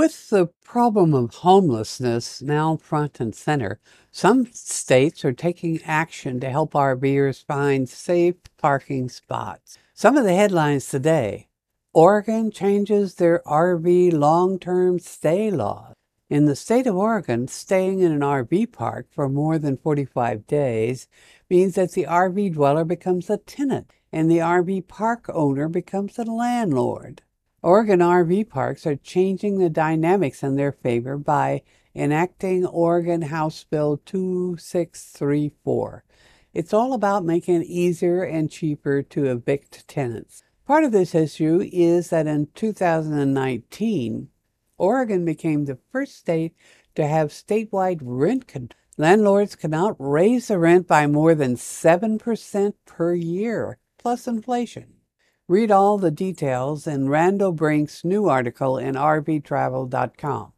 With the problem of homelessness now front and center, some states are taking action to help RVers find safe parking spots. Some of the headlines today Oregon changes their RV long term stay laws. In the state of Oregon, staying in an RV park for more than 45 days means that the RV dweller becomes a tenant and the RV park owner becomes a landlord. Oregon RV parks are changing the dynamics in their favor by enacting Oregon House Bill 2634. It's all about making it easier and cheaper to evict tenants. Part of this issue is that in 2019, Oregon became the first state to have statewide rent control. Landlords cannot raise the rent by more than 7% per year, plus inflation. Read all the details in Randall Brink's new article in rvtravel.com.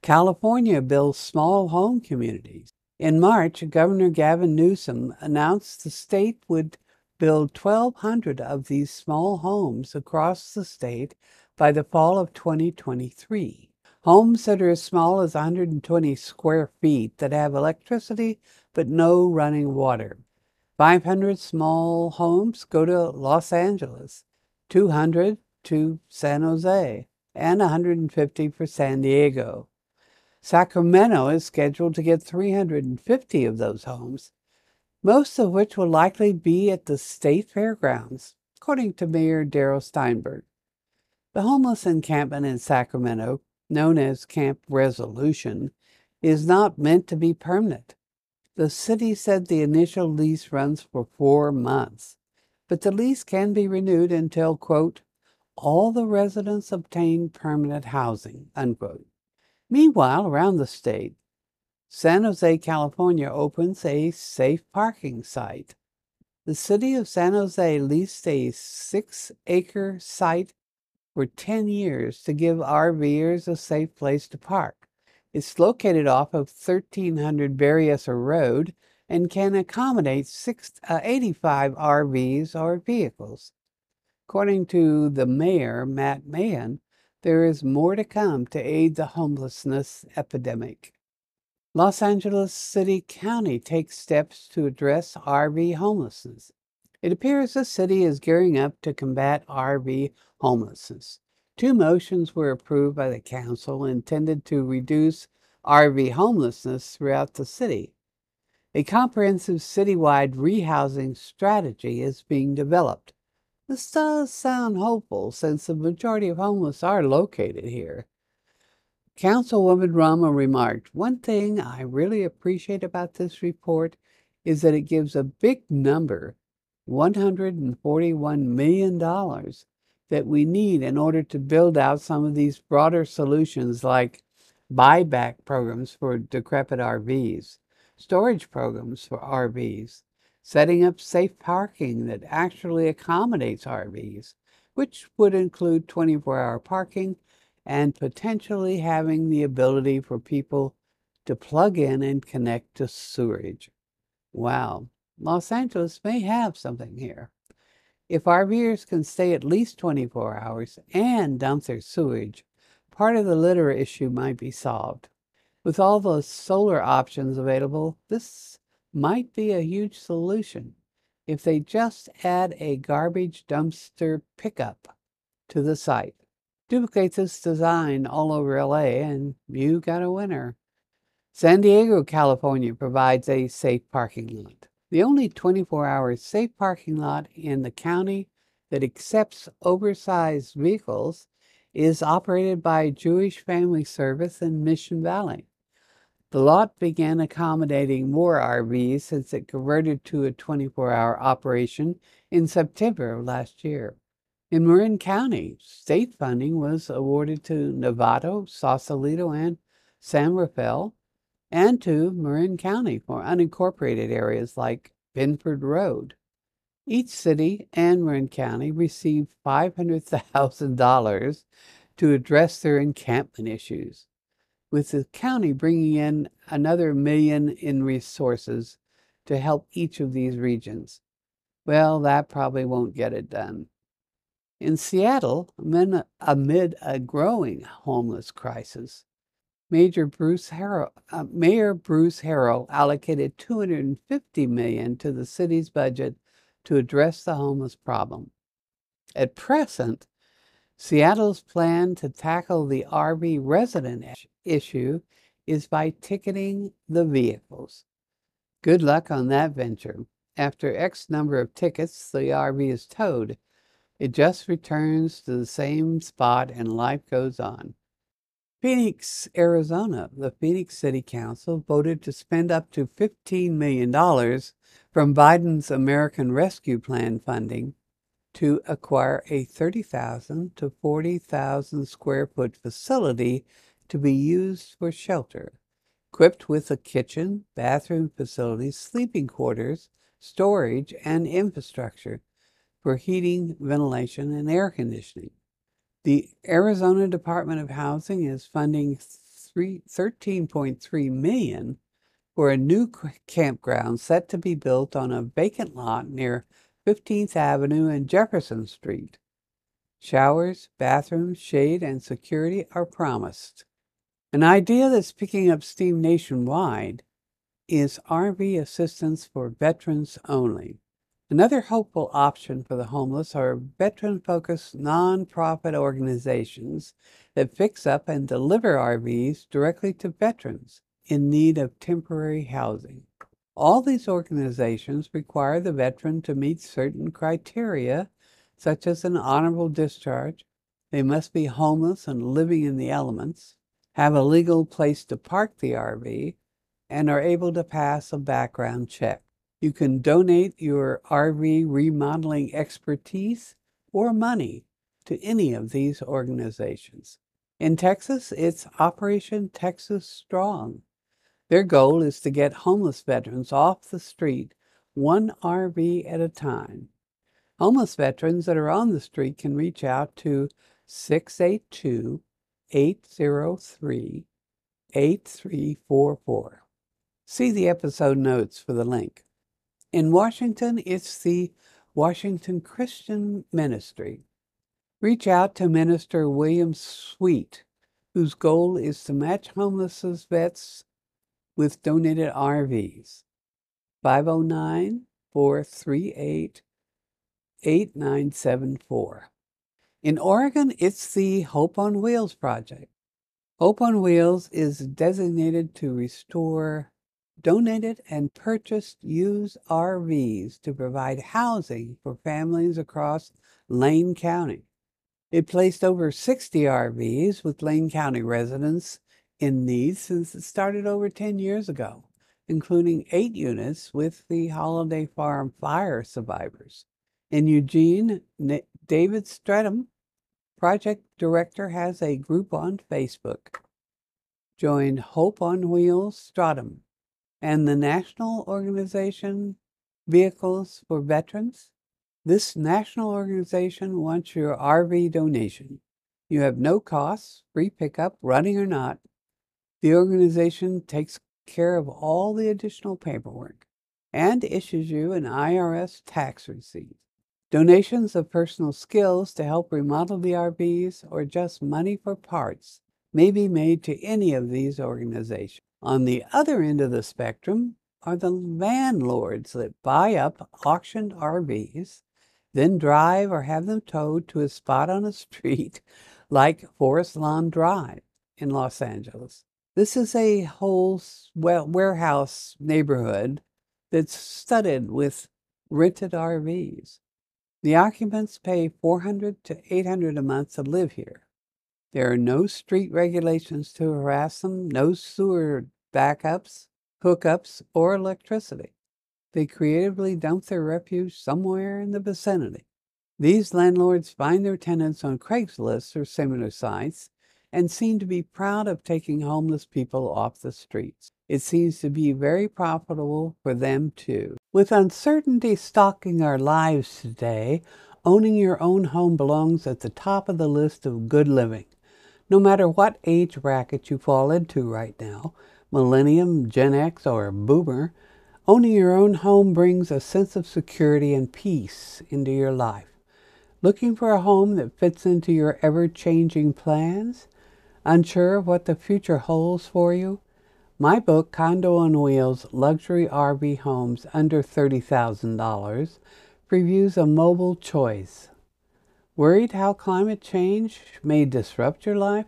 California builds small home communities. In March, Governor Gavin Newsom announced the state would build 1,200 of these small homes across the state by the fall of 2023. Homes that are as small as 120 square feet that have electricity but no running water. 500 small homes go to Los Angeles, 200 to San Jose, and 150 for San Diego. Sacramento is scheduled to get 350 of those homes, most of which will likely be at the state fairgrounds, according to Mayor Darrell Steinberg. The homeless encampment in Sacramento, known as Camp Resolution, is not meant to be permanent. The city said the initial lease runs for four months, but the lease can be renewed until, quote, all the residents obtain permanent housing, unquote. Meanwhile, around the state, San Jose, California opens a safe parking site. The city of San Jose leased a six acre site for 10 years to give RVers a safe place to park. It's located off of 1300 Berryessa Road and can accommodate six, uh, 85 RVs or vehicles. According to the mayor, Matt Mahan, there is more to come to aid the homelessness epidemic. Los Angeles City County takes steps to address RV homelessness. It appears the city is gearing up to combat RV homelessness. Two motions were approved by the council intended to reduce RV homelessness throughout the city. A comprehensive citywide rehousing strategy is being developed. This does sound hopeful since the majority of homeless are located here. Councilwoman Rama remarked, One thing I really appreciate about this report is that it gives a big number, $141 million, that we need in order to build out some of these broader solutions like buyback programs for decrepit RVs, storage programs for RVs, setting up safe parking that actually accommodates RVs, which would include 24 hour parking and potentially having the ability for people to plug in and connect to sewerage. Wow, Los Angeles may have something here. If RVers can stay at least 24 hours and dump their sewage, part of the litter issue might be solved. With all the solar options available, this might be a huge solution if they just add a garbage dumpster pickup to the site. Duplicate this design all over LA and you got a winner. San Diego, California provides a safe parking lot the only 24 hour safe parking lot in the county that accepts oversized vehicles is operated by Jewish Family Service in Mission Valley. The lot began accommodating more RVs since it converted to a 24 hour operation in September of last year. In Marin County, state funding was awarded to Novato, Sausalito, and San Rafael, and to Marin County for unincorporated areas like Binford Road. Each city and Marin County received $500,000 to address their encampment issues, with the county bringing in another million in resources to help each of these regions. Well, that probably won't get it done. In Seattle, amid a growing homeless crisis, Major Bruce Harrell, uh, Mayor Bruce Harrell allocated 250 million to the city's budget to address the homeless problem. At present, Seattle's plan to tackle the RV resident issue is by ticketing the vehicles. Good luck on that venture. After X number of tickets, the RV is towed it just returns to the same spot and life goes on. Phoenix, Arizona, the Phoenix City Council voted to spend up to $15 million from Biden's American Rescue Plan funding to acquire a 30,000 to 40,000 square foot facility to be used for shelter, equipped with a kitchen, bathroom facilities, sleeping quarters, storage, and infrastructure for heating, ventilation, and air conditioning. The Arizona Department of Housing is funding 13.3 million for a new campground set to be built on a vacant lot near 15th Avenue and Jefferson Street. Showers, bathrooms, shade, and security are promised. An idea that's picking up steam nationwide is RV assistance for veterans only. Another hopeful option for the homeless are veteran focused nonprofit organizations that fix up and deliver RVs directly to veterans in need of temporary housing. All these organizations require the veteran to meet certain criteria, such as an honorable discharge. They must be homeless and living in the elements, have a legal place to park the RV, and are able to pass a background check. You can donate your RV remodeling expertise or money to any of these organizations. In Texas, it's Operation Texas Strong. Their goal is to get homeless veterans off the street one RV at a time. Homeless veterans that are on the street can reach out to 682 803 8344. See the episode notes for the link. In Washington, it's the Washington Christian Ministry. Reach out to Minister William Sweet, whose goal is to match homeless vets with donated RVs. 509 438 8974. In Oregon, it's the Hope on Wheels project. Hope on Wheels is designated to restore donated and purchased used RVs to provide housing for families across Lane County. It placed over 60 RVs with Lane County residents in need since it started over 10 years ago, including eight units with the Holiday Farm fire survivors. In Eugene, David Strahan, project director, has a group on Facebook. Join Hope on Wheels Strahan and the National Organization Vehicles for Veterans. This national organization wants your RV donation. You have no costs, free pickup, running or not. The organization takes care of all the additional paperwork and issues you an IRS tax receipt. Donations of personal skills to help remodel the RVs or just money for parts may be made to any of these organizations. On the other end of the spectrum are the landlords that buy up auctioned RVs, then drive or have them towed to a spot on a street like Forest Lawn Drive in Los Angeles. This is a whole warehouse neighborhood that's studded with rented RVs. The occupants pay 400 to 800 a month to live here. There are no street regulations to harass them, no sewer backups, hookups, or electricity. They creatively dump their refuse somewhere in the vicinity. These landlords find their tenants on Craigslist or similar sites and seem to be proud of taking homeless people off the streets. It seems to be very profitable for them too. With uncertainty stalking our lives today, owning your own home belongs at the top of the list of good living. No matter what age bracket you fall into right now, millennium, Gen X, or boomer, owning your own home brings a sense of security and peace into your life. Looking for a home that fits into your ever changing plans? Unsure of what the future holds for you? My book, Condo on Wheels Luxury RV Homes Under $30,000, previews a mobile choice. Worried how climate change may disrupt your life?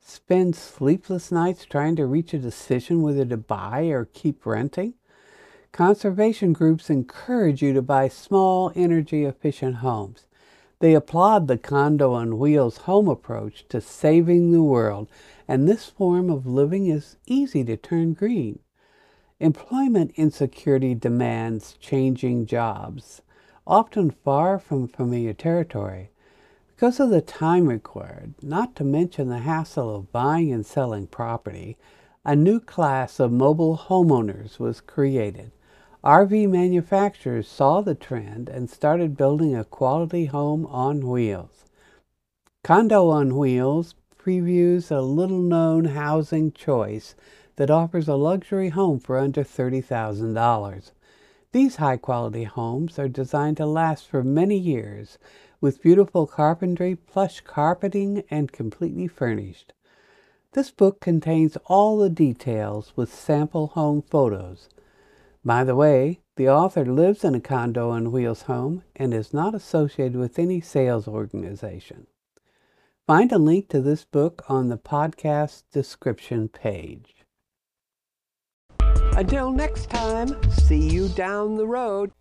Spend sleepless nights trying to reach a decision whether to buy or keep renting? Conservation groups encourage you to buy small, energy efficient homes. They applaud the condo on wheels home approach to saving the world, and this form of living is easy to turn green. Employment insecurity demands changing jobs, often far from familiar territory. Because of the time required, not to mention the hassle of buying and selling property, a new class of mobile homeowners was created. RV manufacturers saw the trend and started building a quality home on wheels. Condo on Wheels previews a little known housing choice that offers a luxury home for under $30,000. These high quality homes are designed to last for many years with beautiful carpentry, plush carpeting, and completely furnished. This book contains all the details with sample home photos. By the way, the author lives in a condo on wheels home and is not associated with any sales organization. Find a link to this book on the podcast description page. Until next time, see you down the road.